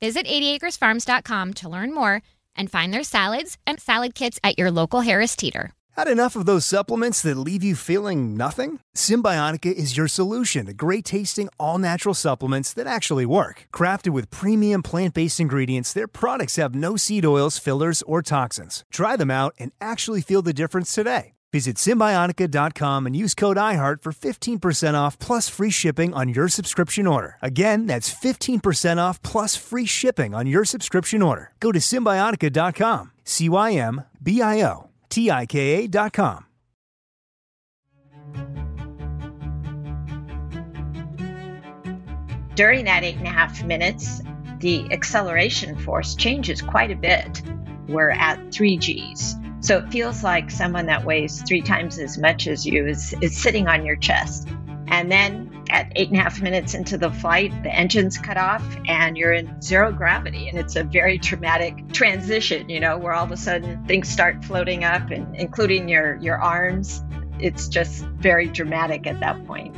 Visit 80acresfarms.com to learn more and find their salads and salad kits at your local Harris Teeter. Had enough of those supplements that leave you feeling nothing? Cymbiotika is your solution to great tasting, all natural supplements that actually work. Crafted with premium plant based ingredients, their products have no seed oils, fillers, or toxins. Try them out and actually feel the difference today. Visit Cymbiotika.com and use code IHEART for 15% off plus free shipping on your subscription order. Again, that's 15% off plus free shipping on your subscription order. Go to Cymbiotika.com. C Y M B I O T I K A.com. During that eight and a half minutes, the acceleration force changes quite a bit. We're at three G's. So it feels like someone that weighs three times as much as you is, is sitting on your chest. And then at eight and a half minutes into the flight, the engine's cut off and you're in zero gravity. And it's a very traumatic transition, you know, where all of a sudden things start floating up and including your, your arms. It's just very dramatic at that point.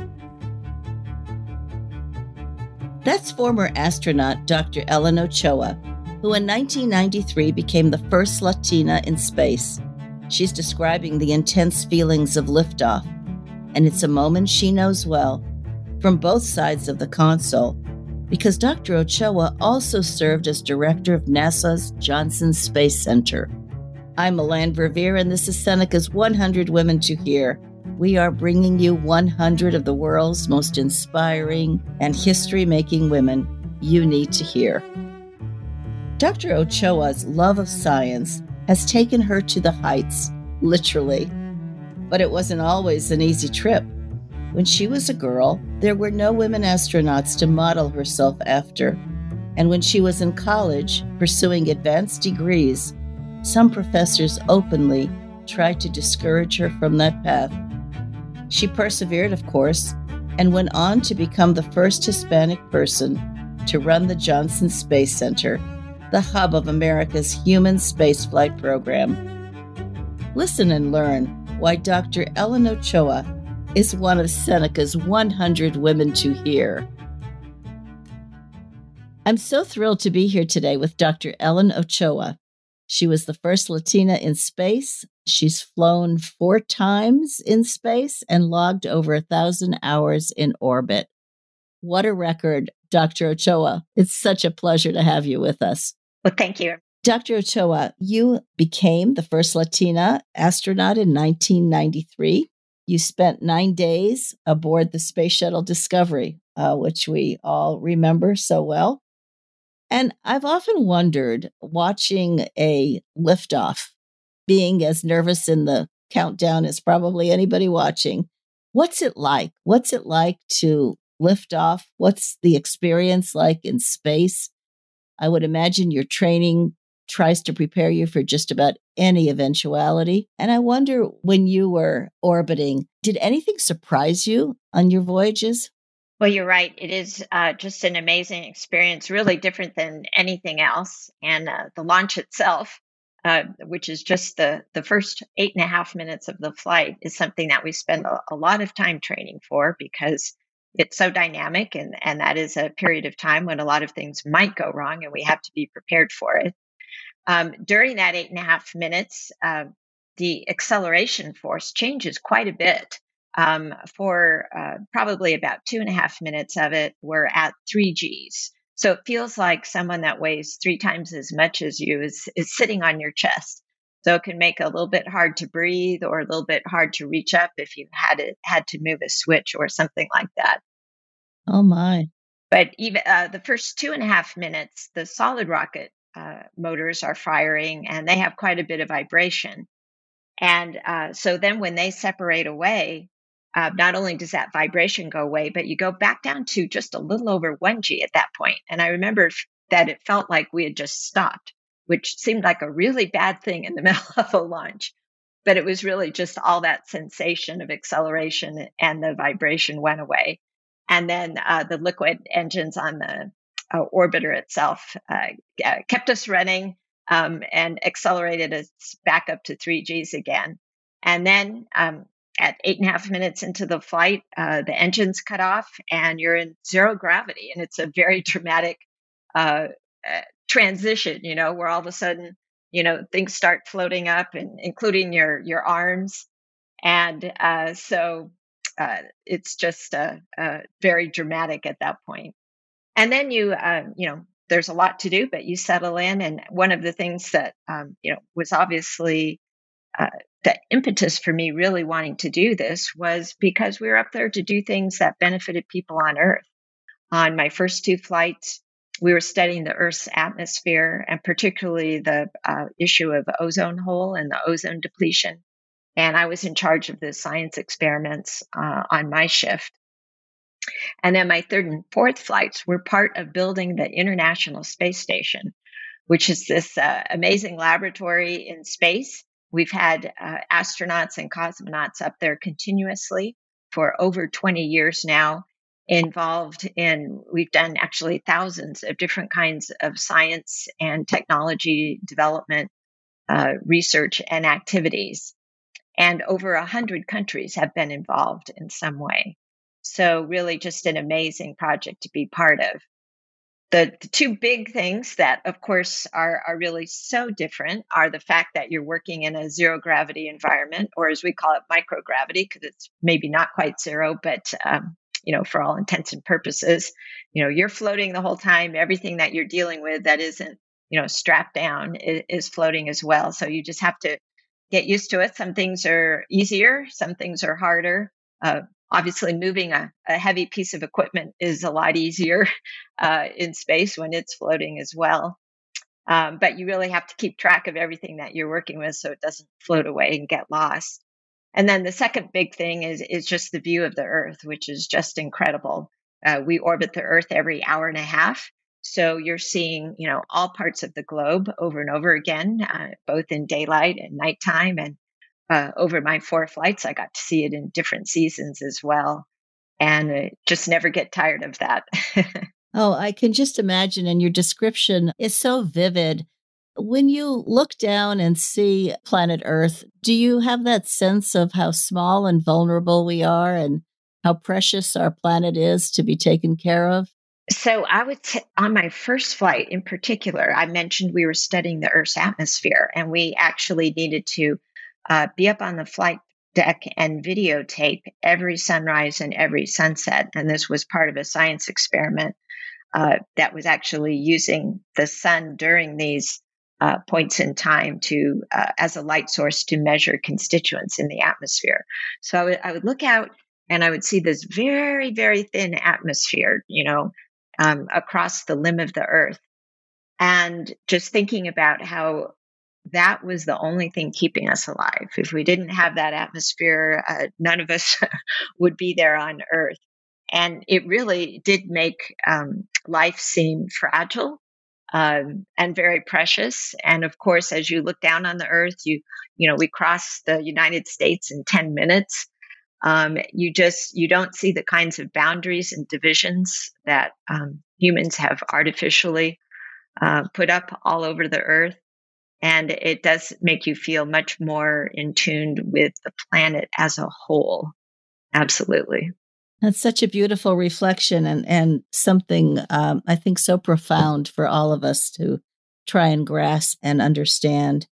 That's former astronaut Dr. Ellen Ochoa, who in 1993 became the first Latina in space. She's describing the intense feelings of liftoff, and it's a moment she knows well from both sides of the console because Dr. Ochoa also served as director of NASA's Johnson Space Center. I'm Melanne Verveer, and this is Seneca's 100 Women to Hear. We are bringing you 100 of the world's most inspiring and history making women you need to hear. Dr. Ochoa's love of science has taken her to the heights, literally. But it wasn't always an easy trip. When she was a girl, there were no women astronauts to model herself after. And when she was in college, pursuing advanced degrees, some professors openly tried to discourage her from that path. She persevered, of course, and went on to become the first Hispanic person to run the Johnson Space Center the hub of America's human spaceflight program. Listen and learn why Dr. Ellen Ochoa is one of Seneca's 100 women to hear. I'm so thrilled to be here today with Dr. Ellen Ochoa. She was the first Latina in space. She's flown four times in space and logged over a thousand hours in orbit. What a record, Dr. Ochoa. It's such a pleasure to have you with us. Well, thank you. Dr. Ochoa, you became the first Latina astronaut in 1993. You spent nine days aboard the Space Shuttle Discovery, uh, which we all remember so well. And I've often wondered, watching a liftoff, being as nervous in the countdown as probably anybody watching, what's it like? What's it like to lift off? What's the experience like in space? I would imagine your training tries to prepare you for just about any eventuality. And I wonder when you were orbiting, did anything surprise you on your voyages? Well, you're right. It is uh, just an amazing experience, really different than anything else. And uh, the launch itself, uh, which is just the, the first eight and a half minutes of the flight, is something that we spend a, a lot of time training for because it's so dynamic and, and that is a period of time when a lot of things might go wrong and we have to be prepared for it. Um, during that eight and a half minutes, uh, the acceleration force changes quite a bit. Um, for uh, probably about two and a half minutes of it, we're at three Gs. So it feels like someone that weighs three times as much as you is, is sitting on your chest. So it can make it a little bit hard to breathe or a little bit hard to reach up if you had it, had to move a switch or something like that. Oh my. But even uh, the first two and a half minutes, the solid rocket uh, motors are firing and they have quite a bit of vibration. And uh, so then when they separate away, uh, not only does that vibration go away, but you go back down to just a little over 1G at that point. And I remember that it felt like we had just stopped, which seemed like a really bad thing in the middle of a launch. But it was really just all that sensation of acceleration and the vibration went away. And then uh, the liquid engines on the uh, orbiter itself uh, kept us running um, and accelerated us back up to 3Gs again. And then um, at eight and a half minutes into the flight, uh, the engines cut off and you're in zero gravity. And it's a very dramatic uh, uh, transition, you know, where all of a sudden, you know, things start floating up and including your, your arms. And uh, so uh, it's just uh, very dramatic at that point. And then you, you know, there's a lot to do, but you settle in. And one of the things that, um, you know, was obviously uh, the impetus for me really wanting to do this was because we were up there to do things that benefited people on Earth. On my first two flights, we were studying the Earth's atmosphere and particularly the uh, issue of ozone hole and the ozone depletion. And I was in charge of the science experiments uh, on my shift. And then my third and fourth flights were part of building the International Space Station, which is this uh, amazing laboratory in space We've had uh, astronauts and cosmonauts up there continuously for over 20 years now, involved in, we've done actually thousands of different kinds of science and technology development, uh, research, and activities. And over a 100 countries have been involved in some way. So, really, just an amazing project to be part of the, the, two big things that, of course, are, are really so different are the fact that you're working in a zero gravity environment, or as we call it, microgravity, because it's maybe not quite zero, but um, you know, for all intents and purposes, you know, you're floating the whole time. Everything that you're dealing with that isn't, you know, strapped down is, is floating as well. So you just have to get used to it. Some things are easier, some things are harder. Uh, obviously moving a, a, heavy piece of equipment is a lot easier uh, in space when it's floating as well. Um, but you really have to keep track of everything that you're working with so it doesn't float away and get lost. And then the second big thing is is just the view of the Earth, which is just incredible. Uh, we orbit the Earth every hour and a half, so you're seeing you know all parts of the globe over and over again, uh, both in daylight and nighttime, and uh, over my four flights, I got to see it in different seasons as well. And just never get tired of that. oh, I can just imagine. And your description is so vivid. When you look down and see planet Earth, do you have that sense of how small and vulnerable we are and how precious our planet is to be taken care of? So I would t- on my first flight in particular, I mentioned we were studying the Earth's atmosphere and we actually needed to uh, be up on the flight deck and videotape every sunrise and every sunset. And this was part of a science experiment uh, that was actually using the sun during these uh, points in time to uh, as a light source to measure constituents in the atmosphere. So I would, I would look out and I would see this very very thin atmosphere, you know, um, across the limb of the Earth, and just thinking about how that was the only thing keeping us alive. If we didn't have that atmosphere, uh, none of us would be there on Earth. And it really did make um, life seem fragile um, and very precious. And of course, as you look down on the Earth, you you know we cross the United States in ten minutes. Um, you just you don't see the kinds of boundaries and divisions that um, humans have artificially uh, put up all over the Earth and it does make you feel much more in tune with the planet as a whole. Absolutely. That's such a beautiful reflection and, and something um, I think so profound for all of us to try and grasp and understand.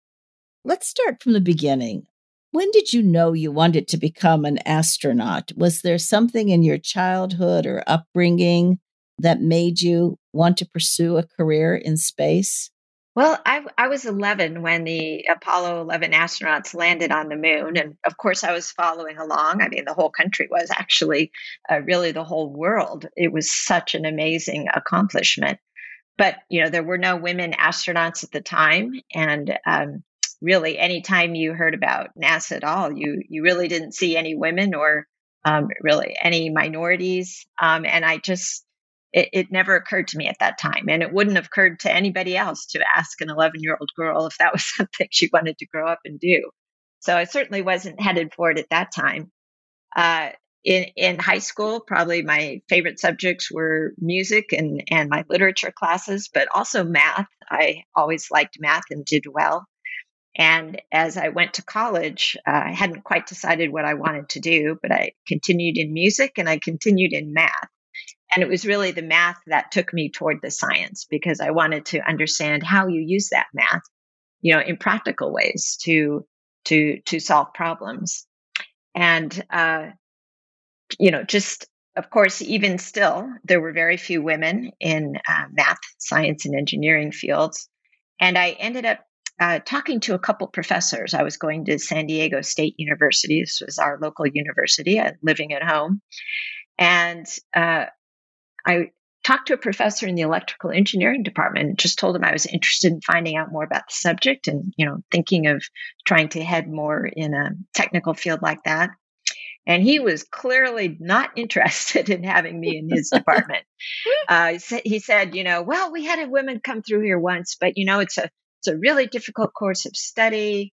Let's start from the beginning. When did you know you wanted to become an astronaut? Was there something in your childhood or upbringing that made you want to pursue a career in space? Well, I, I was 11 when the Apollo 11 astronauts landed on the moon. And of course, I was following along. I mean, the whole country was actually, uh, really the whole world. It was such an amazing accomplishment. But, you know, there were no women astronauts at the time. And um, really, anytime you heard about NASA at all, you, you really didn't see any women or um, really any minorities. Um, and I just, it, it, never occurred to me at that time. And it wouldn't have occurred to anybody else to ask an 11 year old girl if that was something she wanted to grow up and do. So I certainly wasn't headed for it at that time. Uh, in, in high school, probably my favorite subjects were music and, and my literature classes, but also math. I always liked math and did well. And as I went to college, uh, I hadn't quite decided what I wanted to do, but I continued in music and I continued in math. And it was really the math that took me toward the science because I wanted to understand how you use that math, you know, in practical ways to to to solve problems. And uh, you know, just of course, even still, there were very few women in uh, math, science, and engineering fields. And I ended up uh, talking to a couple professors. I was going to San Diego State University. This was our local university, uh, living at home. And uh, I talked to a professor in the electrical engineering department and just told him I was interested in finding out more about the subject and, you know, thinking of trying to head more in a technical field like that. And he was clearly not interested in having me in his department. Uh, he said, you know, well, we had a woman come through here once, but you know, it's a it's a really difficult course of study.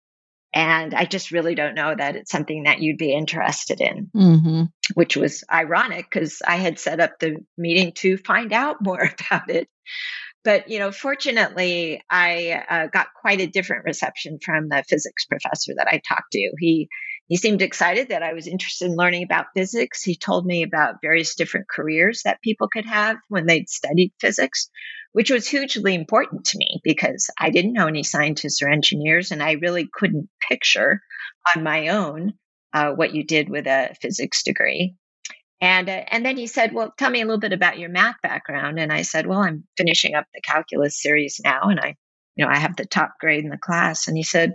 And I just really don't know that it's something that you'd be interested in, mm-hmm. which was ironic because I had set up the meeting to find out more about it. But, you know, fortunately, I uh, got quite a different reception from the physics professor that I talked to. He he seemed excited that I was interested in learning about physics. He told me about various different careers that people could have when they'd studied physics, which was hugely important to me because I didn't know any scientists or engineers, and I really couldn't picture on my own uh, what you did with a physics degree. And uh, and then he said, "Well, tell me a little bit about your math background." And I said, "Well, I'm finishing up the calculus series now, and I, you know, I have the top grade in the class." And he said,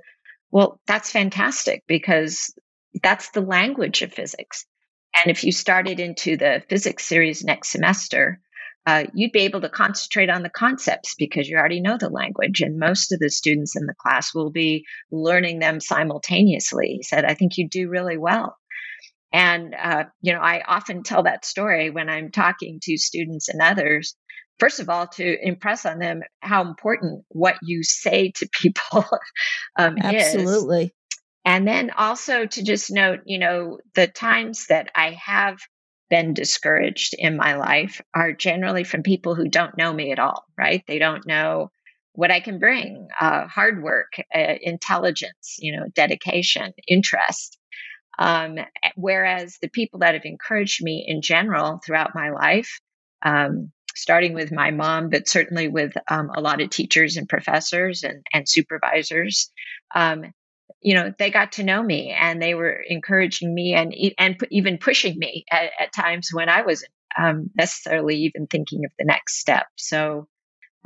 "Well, that's fantastic because that's the language of physics. And if you started into the physics series next semester, uh, you'd be able to concentrate on the concepts because you already know the language. And most of the students in the class will be learning them simultaneously. He said, I think you do really well. And, uh, you know, I often tell that story when I'm talking to students and others. First of all, to impress on them how important what you say to people um, Absolutely. Is. And then also to just note, you know, the times that I have been discouraged in my life are generally from people who don't know me at all, right? They don't know what I can bring uh, hard work, uh, intelligence, you know, dedication, interest. Um, whereas the people that have encouraged me in general throughout my life, um, starting with my mom, but certainly with um, a lot of teachers and professors and, and supervisors, um, you know they got to know me and they were encouraging me and and even pushing me at, at times when I wasn't um, necessarily even thinking of the next step. So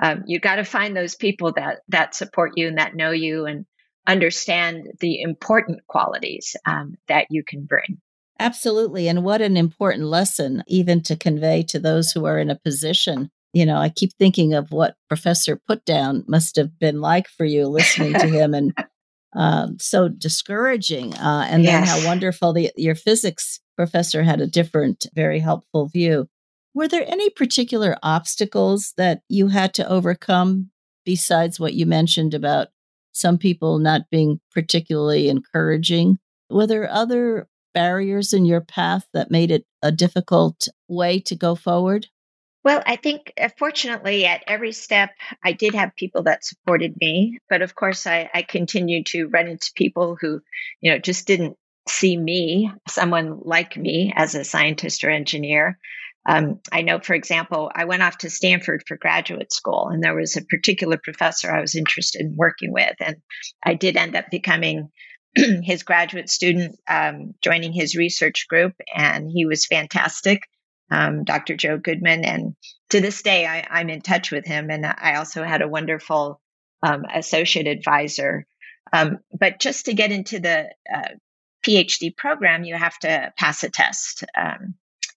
um, you got to find those people that that support you and that know you and understand the important qualities um, that you can bring. Absolutely, and what an important lesson even to convey to those who are in a position. You know, I keep thinking of what Professor Putdown must have been like for you listening to him and um, so discouraging. Uh, and yes. then how wonderful the, your physics professor had a different, very helpful view. Were there any particular obstacles that you had to overcome besides what you mentioned about some people not being particularly encouraging? Were there other barriers in your path that made it a difficult way to go forward? Well, I think uh, fortunately at every step, I did have people that supported me. But of course, I, I continued to run into people who, you know, just didn't see me, someone like me as a scientist or engineer. Um, I know, for example, I went off to Stanford for graduate school, and there was a particular professor I was interested in working with. And I did end up becoming his graduate student, um, joining his research group, and he was fantastic um, Dr. Joe Goodman. And to this day, I, am in touch with him. And I also had a wonderful um, associate advisor. Um, but just to get into the uh, PhD program, you have to pass a test um,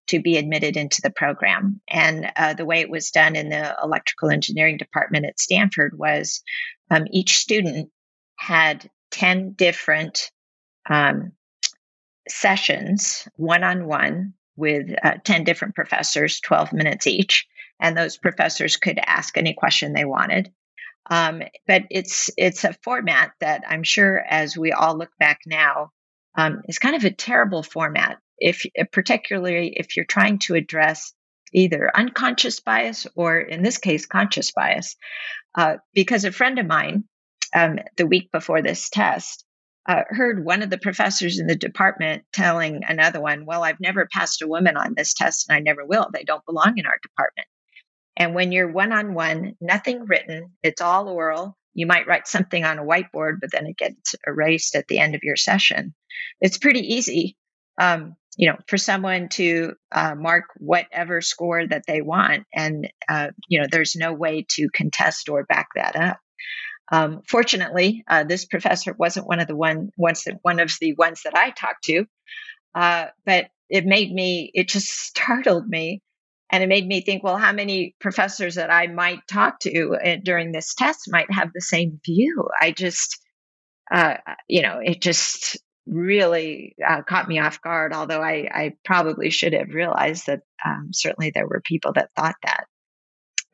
to be admitted into the program. And uh, the way it was done in the electrical engineering department at Stanford was um, each student had 10 different um, sessions one on one with uh, 10 different professors, 12 minutes each. And those professors could ask any question they wanted. Um, but it's it's a format that I'm sure, as we all look back now, um, is kind of a terrible format. If particularly if you're trying to address either unconscious bias or, in this case, conscious bias, uh, because a friend of mine, um, the week before this test, uh, heard one of the professors in the department telling another one, Well, I've never passed a woman on this test and I never will. They don't belong in our department. And when you're one on one, nothing written, it's all oral. You might write something on a whiteboard, but then it gets erased at the end of your session. It's pretty easy, um, you know, for someone to uh, mark whatever score that they want, and uh, you know, there's no way to contest or back that up. Um, fortunately, uh, this professor wasn't one of the one ones that one of the ones that I talked to, uh, but it made me. It just startled me, and it made me think. Well, how many professors that I might talk to uh, during this test might have the same view? I just, uh, you know, it just really uh, caught me off guard. Although I, I probably should have realized that um, certainly there were people that thought that.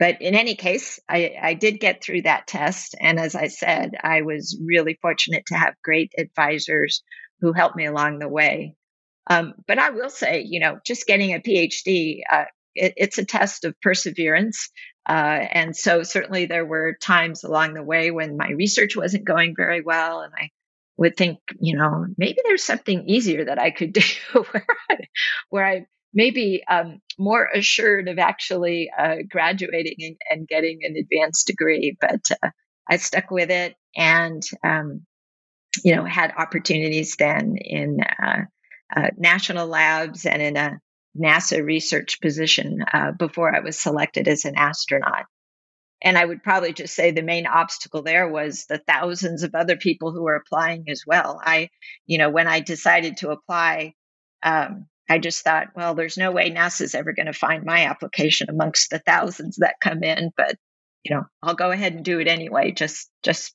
But in any case, I, I did get through that test. And as I said, I was really fortunate to have great advisors who helped me along the way. Um, but I will say, you know, just getting a PhD, uh, it, it's a test of perseverance. Uh, and so certainly there were times along the way when my research wasn't going very well. And I would think, you know, maybe there's something easier that I could do where I, where I maybe um, more assured of actually uh, graduating and, and, getting an advanced degree. But uh, I stuck with it and, um, you know, had opportunities then in uh, uh national labs and in a NASA research position uh, before I was selected as an astronaut. And I would probably just say the main obstacle there was the thousands of other people who were applying as well. I, you know, when I decided to apply, um, I just thought, well, there's no way NASA's ever going to find my application amongst the thousands that come in, but you know, I'll go ahead and do it anyway, just just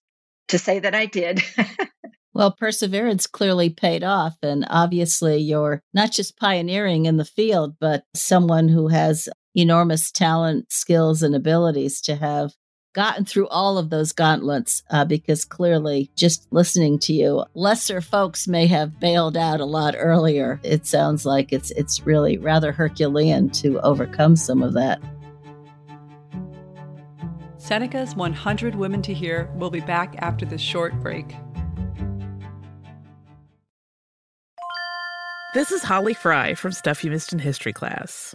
to say that I did. well, perseverance clearly paid off, and obviously you're not just pioneering in the field, but someone who has enormous talent, skills, and abilities to have gotten through all of those gauntlets uh, because clearly, just listening to you, lesser folks may have bailed out a lot earlier. It sounds like it's it's really rather Herculean to overcome some of that. Seneca's 100 Women to Hear will be back after this short break. This is Holly Fry from Stuff You Missed in History class.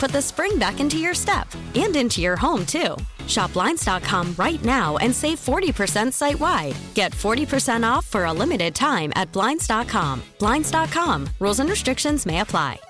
put the spring back into your step and into your home, too. Shop Blinds.com right now and save 40% site wide. Get 40% off for a limited time at Blinds.com. Blinds.com. Rules and restrictions may apply.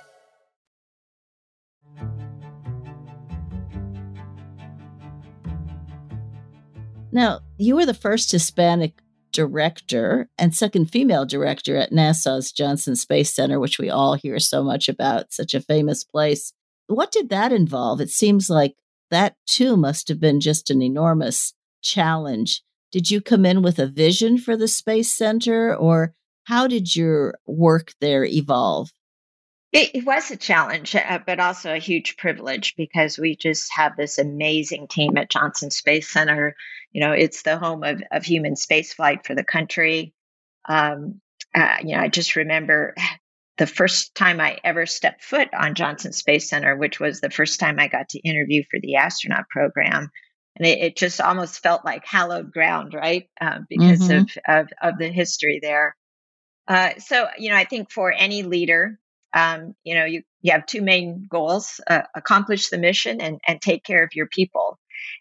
Now, you were the first Hispanic director and second female director at NASA's Johnson Space Center, which we all hear so much about, such a famous place. What did that involve? It seems like that too must have been just an enormous challenge. Did you come in with a vision for the Space Center, or how did your work there evolve? It, was a challenge, uh, but also a huge privilege because we just have this amazing team at Johnson Space Center. You know, it's the home of, of human spaceflight for the country. Um, uh, you know, I just remember the first time I ever stepped foot on Johnson Space Center, which was the first time I got to interview for the astronaut program. And it, it just almost felt like hallowed ground, right? Uh, because mm-hmm. of, of, of, the history there. Uh, so, you know, I think for any leader, um, you know, you, you have two main goals uh, accomplish the mission and, and take care of your people.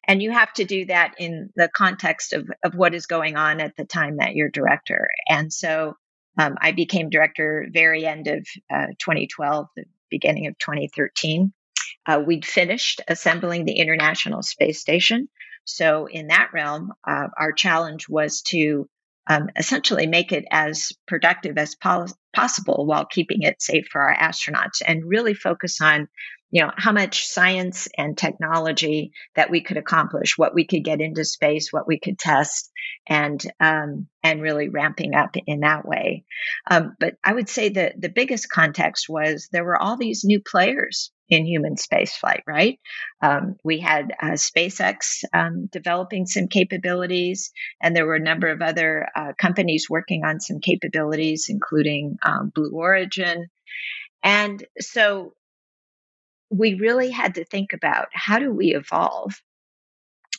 And you have to do that in the context of, of what is going on at the time that you're director. And so um, I became director very end of uh, 2012, the beginning of 2013. Uh, we'd finished assembling the International Space Station. So, in that realm, uh, our challenge was to um, essentially make it as productive as po- possible while keeping it safe for our astronauts and really focus on you know how much science and technology that we could accomplish what we could get into space what we could test and um, and really ramping up in that way um, but i would say that the biggest context was there were all these new players in human spaceflight, right? Um, we had uh, SpaceX um, developing some capabilities, and there were a number of other uh, companies working on some capabilities, including um, Blue Origin. And so we really had to think about how do we evolve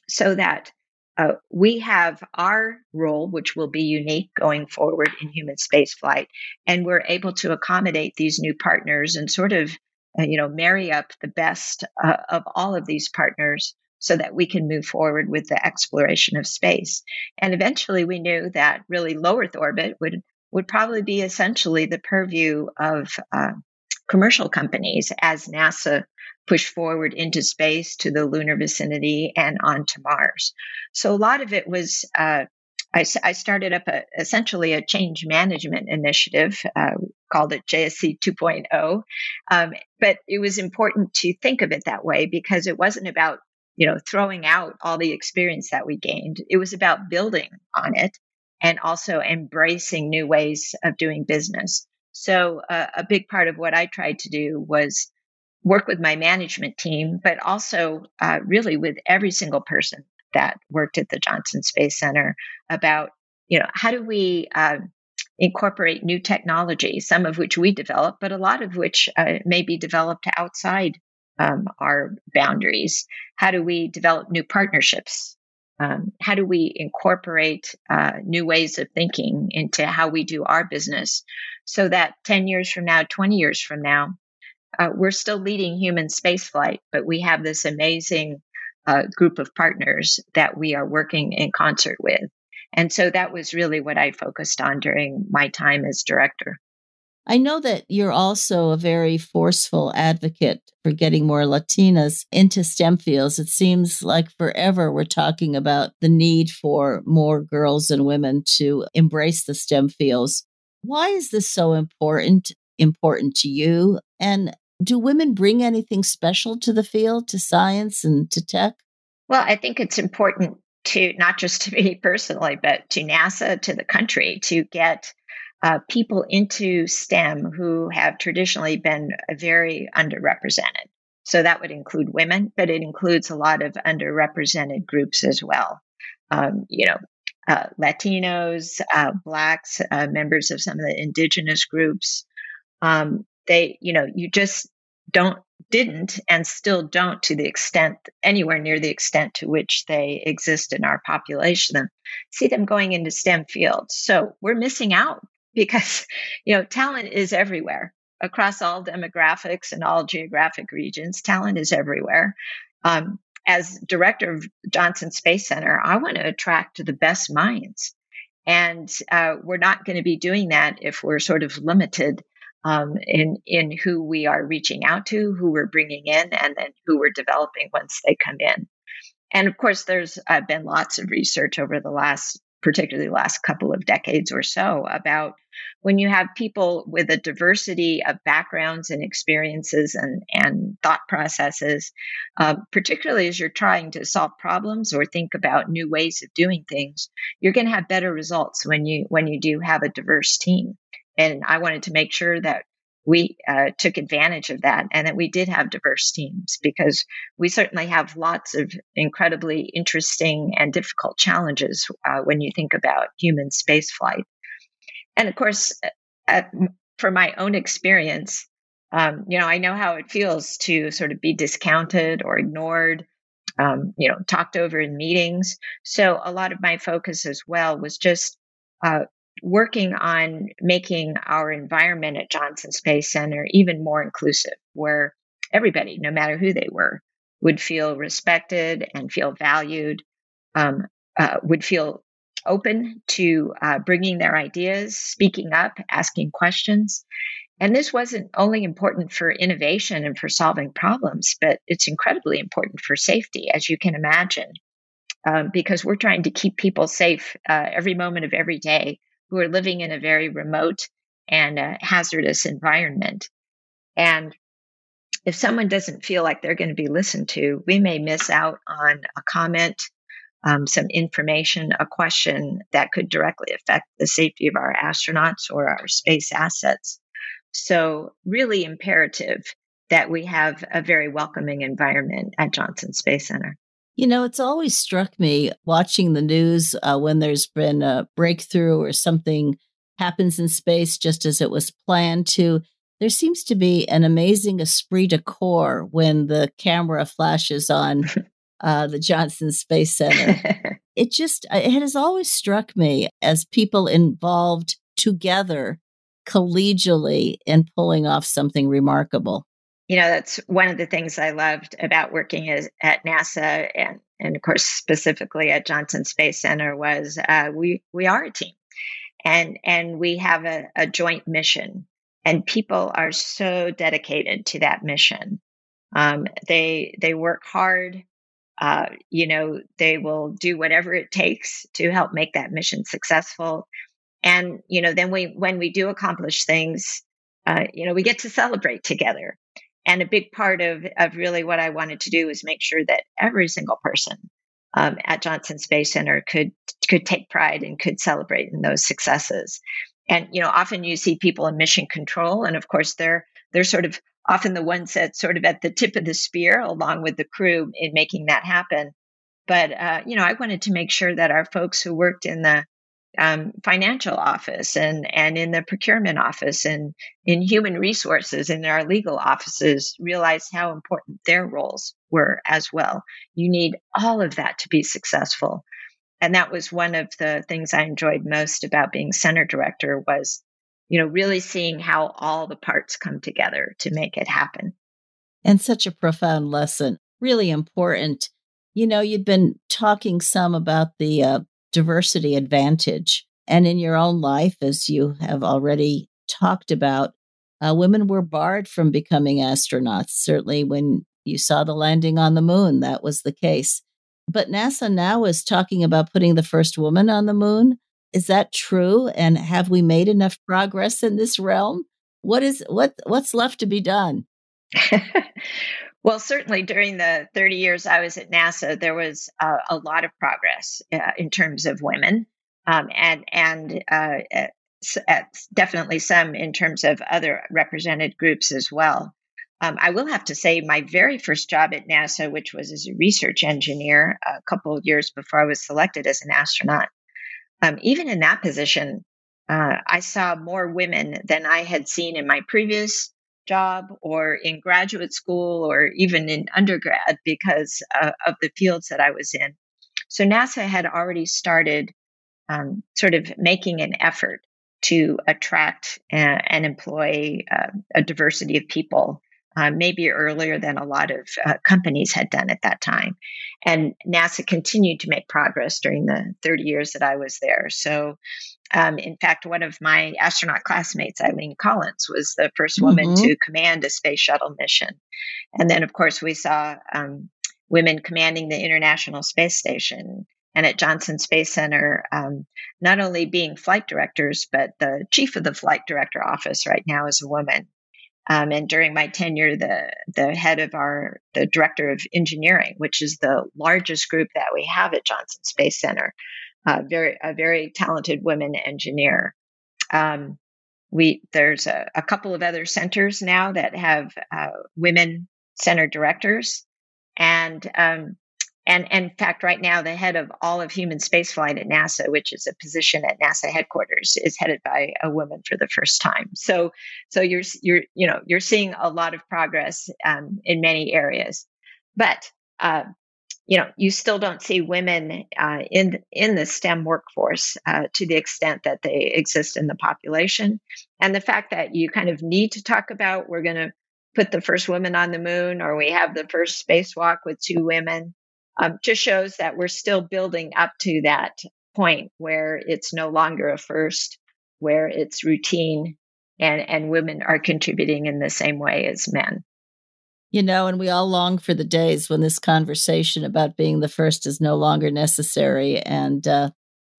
so that uh, we have our role, which will be unique going forward in human spaceflight, and we're able to accommodate these new partners and sort of uh, you know, marry up the best uh, of all of these partners so that we can move forward with the exploration of space. And eventually we knew that really low Earth orbit would, would probably be essentially the purview of uh, commercial companies as NASA pushed forward into space to the lunar vicinity and on to Mars. So a lot of it was uh, I, I started up a, essentially a change management initiative, uh, called it JSC 2.0. Um, but it was important to think of it that way because it wasn't about, you know, throwing out all the experience that we gained. It was about building on it and also embracing new ways of doing business. So uh, a big part of what I tried to do was work with my management team, but also uh, really with every single person that worked at the Johnson Space Center about, you know, how do we uh, incorporate new technology, some of which we develop, but a lot of which uh, may be developed outside um, our boundaries. How do we develop new partnerships? Um, how do we incorporate uh, new ways of thinking into how we do our business so that 10 years from now, 20 years from now, uh, we're still leading human spaceflight, but we have this amazing uh, group of partners that we are working in concert with. And so that was really what I focused on during my time as director. I know that you're also a very forceful advocate for getting more Latinas into STEM fields. It seems like forever we're talking about the need for more girls and women to embrace the STEM fields. Why is this so important important to you? And Do women bring anything special to the field, to science and to tech? Well, I think it's important to not just to me personally, but to NASA, to the country, to get uh, people into STEM who have traditionally been very underrepresented. So that would include women, but it includes a lot of underrepresented groups as well. Um, you know, uh, Latinos, uh, Blacks, uh, members of some of the indigenous groups. Um, they, you know, you just don't, didn't, and still don't to the extent, anywhere near the extent to which they exist in our population, see them going into STEM fields. So we're missing out because, you know, talent is everywhere across all demographics and all geographic regions. Talent is everywhere. Um, as director of Johnson Space Center, I want to attract the best minds. And uh, we're not going to be doing that if we're sort of limited um, in in who we are reaching out to, who we're bringing in, and then who we're developing once they come in. And of course, there's uh, been lots of research over the last particularly the last couple of decades or so, about when you have people with a diversity of backgrounds and experiences and, and thought processes, uh, particularly as you're trying to solve problems or think about new ways of doing things, you're going to have better results when you when you do have a diverse team. And I wanted to make sure that we uh, took advantage of that and that we did have diverse teams because we certainly have lots of incredibly interesting and difficult challenges uh, when you think about human spaceflight. And of course, uh, at, for my own experience, um, you know, I know how it feels to sort of be discounted or ignored, um, you know, talked over in meetings. So a lot of my focus as well was just uh, working on making our environment at Johnson Space Center even more inclusive, where everybody, no matter who they were, would feel respected and feel valued, um, uh, would feel open to uh, bringing their ideas, speaking up, asking questions. And this wasn't only important for innovation and for solving problems, but it's incredibly important for safety, as you can imagine, um, because we're trying to keep people safe uh, every moment of every day who are living in a very remote and uh, hazardous environment. And if someone doesn't feel like they're going to be listened to, we may miss out on a comment, um, some information, a question that could directly affect the safety of our astronauts or our space assets. So, really imperative that we have a very welcoming environment at Johnson Space Center. You know, it's always struck me watching the news uh, when there's been a breakthrough or something happens in space just as it was planned to. There seems to be an amazing esprit de corps when the camera flashes on uh, the Johnson Space Center. it just, uh, it has always struck me as people involved together collegially in pulling off something remarkable you know that's one of the things i loved about working at nasa and and of course specifically at johnson space center was uh, we we are a team. And and we have a, a joint mission. And people are so dedicated to that mission. Um, they they work hard. Uh, you know they will do whatever it takes to help make that mission successful. And you know then we when we do accomplish things uh, you know we get to celebrate together and a big part of, of really what I wanted to do was make sure that every single person um, at Johnson Space Center could could take pride and could celebrate in those successes. And you know, often you see people in mission control, and of course they're they're sort of often the ones that sort of at the tip of the spear, along with the crew in making that happen. But uh, you know, I wanted to make sure that our folks who worked in the um, financial office and and in the procurement office and in human resources in our legal offices realize how important their roles were as well. You need all of that to be successful. And that was one of the things I enjoyed most about being center director was, you know, really seeing how all the parts come together to make it happen. And such a profound lesson, really important. You know, you'd been talking some about the uh, diversity advantage. And in your own life, as you have already talked about, uh, women were barred from becoming astronauts. Certainly, when you saw the landing on the moon, that was the case. But NASA now is talking about putting the first woman on the moon. Is that true? And have we made enough progress in this realm? What is what what's left to be done? well, certainly during the 30 years I was at NASA, there was uh, a lot of progress uh, in terms of women, um, and and uh, definitely some in terms of other represented groups as well. Um, I will have to say, my very first job at NASA, which was as a research engineer a couple of years before I was selected as an astronaut, um, even in that position, uh, I saw more women than I had seen in my previous job or in graduate school or even in undergrad because uh, of the fields that I was in. So NASA had already started um, sort of making an effort to attract and employ uh, a diversity of people uh, maybe earlier than a lot of uh, companies had done at that time. And NASA continued to make progress during the 30 years that I was there. So, um, in fact, one of my astronaut classmates, Eileen Collins, was the first woman mm-hmm. to command a space shuttle mission. And then, of course, we saw um, women commanding the International Space Station and at Johnson Space Center, um, not only being flight directors, but the chief of the flight director office right now is a woman. Um, and during my tenure, the the head of our the director of engineering, which is the largest group that we have at Johnson Space Center, uh, very a very talented women engineer. Um, we there's a, a, couple of other centers now that have uh, women center directors, and um, and, and in fact, right now, the head of all of human spaceflight at NASA, which is a position at NASA headquarters, is headed by a woman for the first time. So, so you're you're you know you're seeing a lot of progress um, in many areas, but uh, you know you still don't see women uh, in in the STEM workforce uh, to the extent that they exist in the population, and the fact that you kind of need to talk about we're going to put the first woman on the moon or we have the first spacewalk with two women um, just shows that we're still building up to that point where it's no longer a first, where it's routine, and, and women are contributing in the same way as men. You know, and we all long for the days when this conversation about being the first is no longer necessary. And uh,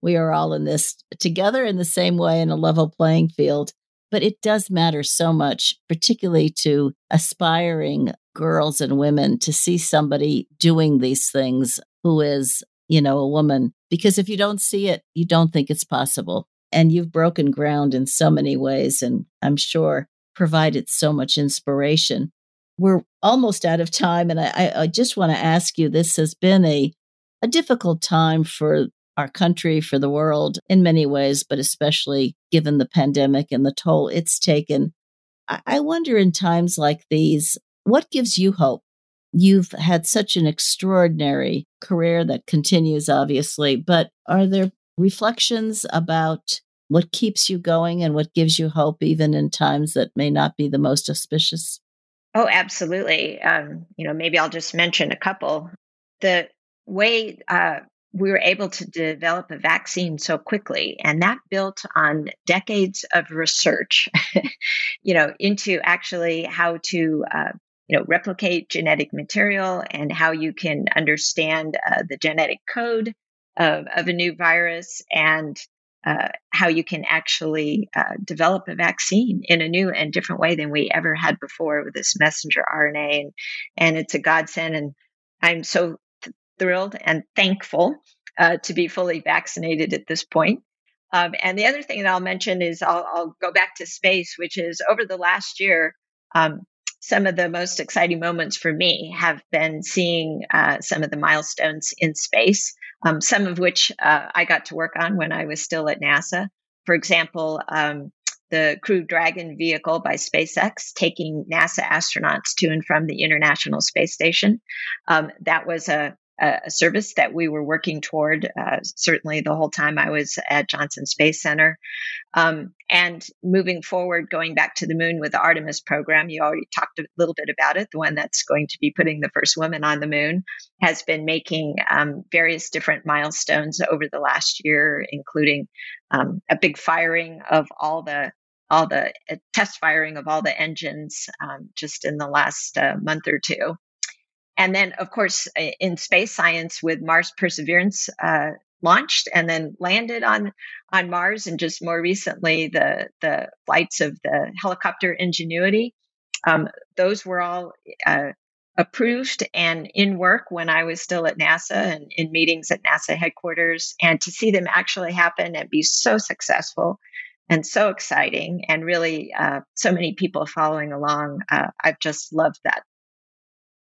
we are all in this together in the same way in a level playing field. But it does matter so much, particularly to aspiring girls and women to see somebody doing these things who is, you know, a woman. Because if you don't see it, you don't think it's possible. And you've broken ground in so many ways, and I'm sure provided so much inspiration. We're almost out of time, and I, I just want to ask you this has been a, a difficult time for our country, for the world in many ways, but especially given the pandemic and the toll it's taken. I wonder in times like these, what gives you hope? You've had such an extraordinary career that continues, obviously, but are there reflections about what keeps you going and what gives you hope, even in times that may not be the most auspicious? Oh, absolutely. Um, you know, maybe I'll just mention a couple. The way uh, we were able to develop a vaccine so quickly and that built on decades of research you know into actually how to uh, you know replicate genetic material and how you can understand uh, the genetic code of, of a new virus and uh, how you can actually uh, develop a vaccine in a new and different way than we ever had before with this messenger RNA. And, and it's a godsend. And I'm so th- thrilled and thankful uh, to be fully vaccinated at this point. Um, and the other thing that I'll mention is I'll, I'll, go back to space, which is over the last year, um, some of the most exciting moments for me have been seeing uh, some of the milestones in space, um, some of which uh, I got to work on when I was still at NASA. For example, um, the Crew Dragon vehicle by SpaceX taking NASA astronauts to and from the International Space Station. Um, that was a a service that we were working toward, uh, certainly the whole time I was at Johnson Space Center. Um, and moving forward, going back to the moon with the Artemis program, you already talked a little bit about it. The one that's going to be putting the first woman on the moon has been making um, various different milestones over the last year, including um, a big firing of all the all the test firing of all the engines um, just in the last uh, month or two. And then, of course, in space science with Mars Perseverance uh, launched and then landed on on Mars, and just more recently the the flights of the helicopter Ingenuity. Um, those were all uh, approved and in work when I was still at NASA and in meetings at NASA headquarters. And to see them actually happen and be so successful and so exciting, and really uh, so many people following along, uh, I've just loved that.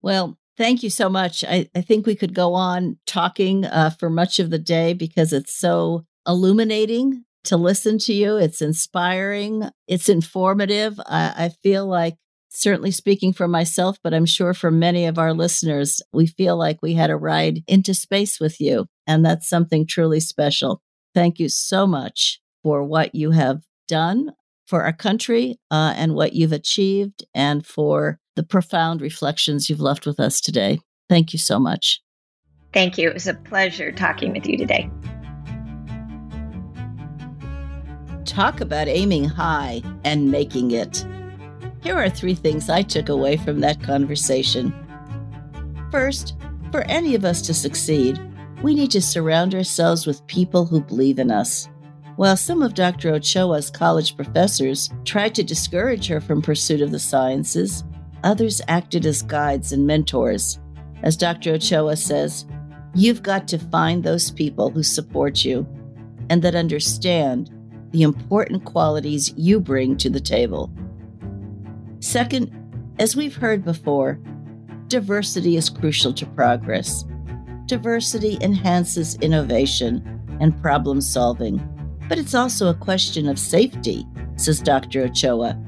Well, thank you so much. I, I think we could go on talking uh, for much of the day because it's so illuminating to listen to you. It's inspiring, it's informative. I, I feel like certainly speaking for myself, but I'm sure for many of our listeners, we feel like we had a ride into space with you. And that's something truly special. Thank you so much for what you have done for our country uh, and what you've achieved and for the profound reflections you've left with us today. Thank you so much. Thank you. It was a pleasure talking with you today. Talk about aiming high and making it. Here are three things I took away from that conversation. First, for any of us to succeed, we need to surround ourselves with people who believe in us. While some of Dr. Ochoa's college professors tried to discourage her from pursuit of the sciences, others acted as guides and mentors. As Dr. Ochoa says, you've got to find those people who support you and that understand the important qualities you bring to the table. Second, as we've heard before, diversity is crucial to progress. Diversity enhances innovation and problem solving, but it's also a question of safety, says Dr. Ochoa.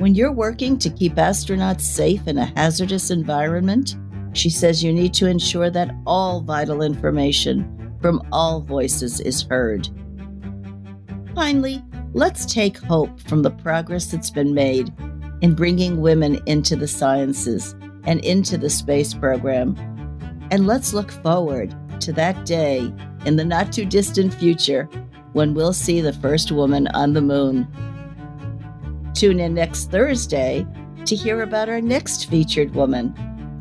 When you're working to keep astronauts safe in a hazardous environment, she says you need to ensure that all vital information from all voices is heard. Finally, let's take hope from the progress that's been made in bringing women into the sciences and into the space program. And let's look forward to that day in the not too distant future when we'll see the first woman on the moon. Tune in next Thursday to hear about our next featured woman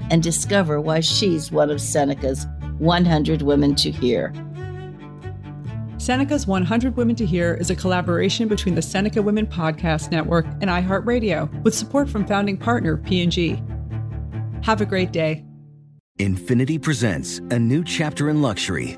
and discover why she's one of Seneca's 100 Women to Hear. Seneca's 100 Women to Hear is a collaboration between the Seneca Women Podcast Network and iHeartRadio, with support from founding partner P&G. Have a great day. Infiniti presents a new chapter in luxury,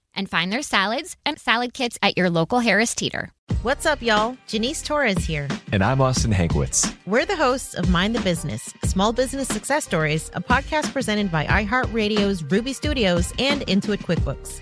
and find their salads and salad kits at your local Harris Teeter. What's up, y'all? Janice Torres here. And I'm Austin Hankwitz. We're the hosts of Mind the Business Small Business Success Stories, a podcast presented by iHeartRadio's Ruby Studios and Intuit QuickBooks.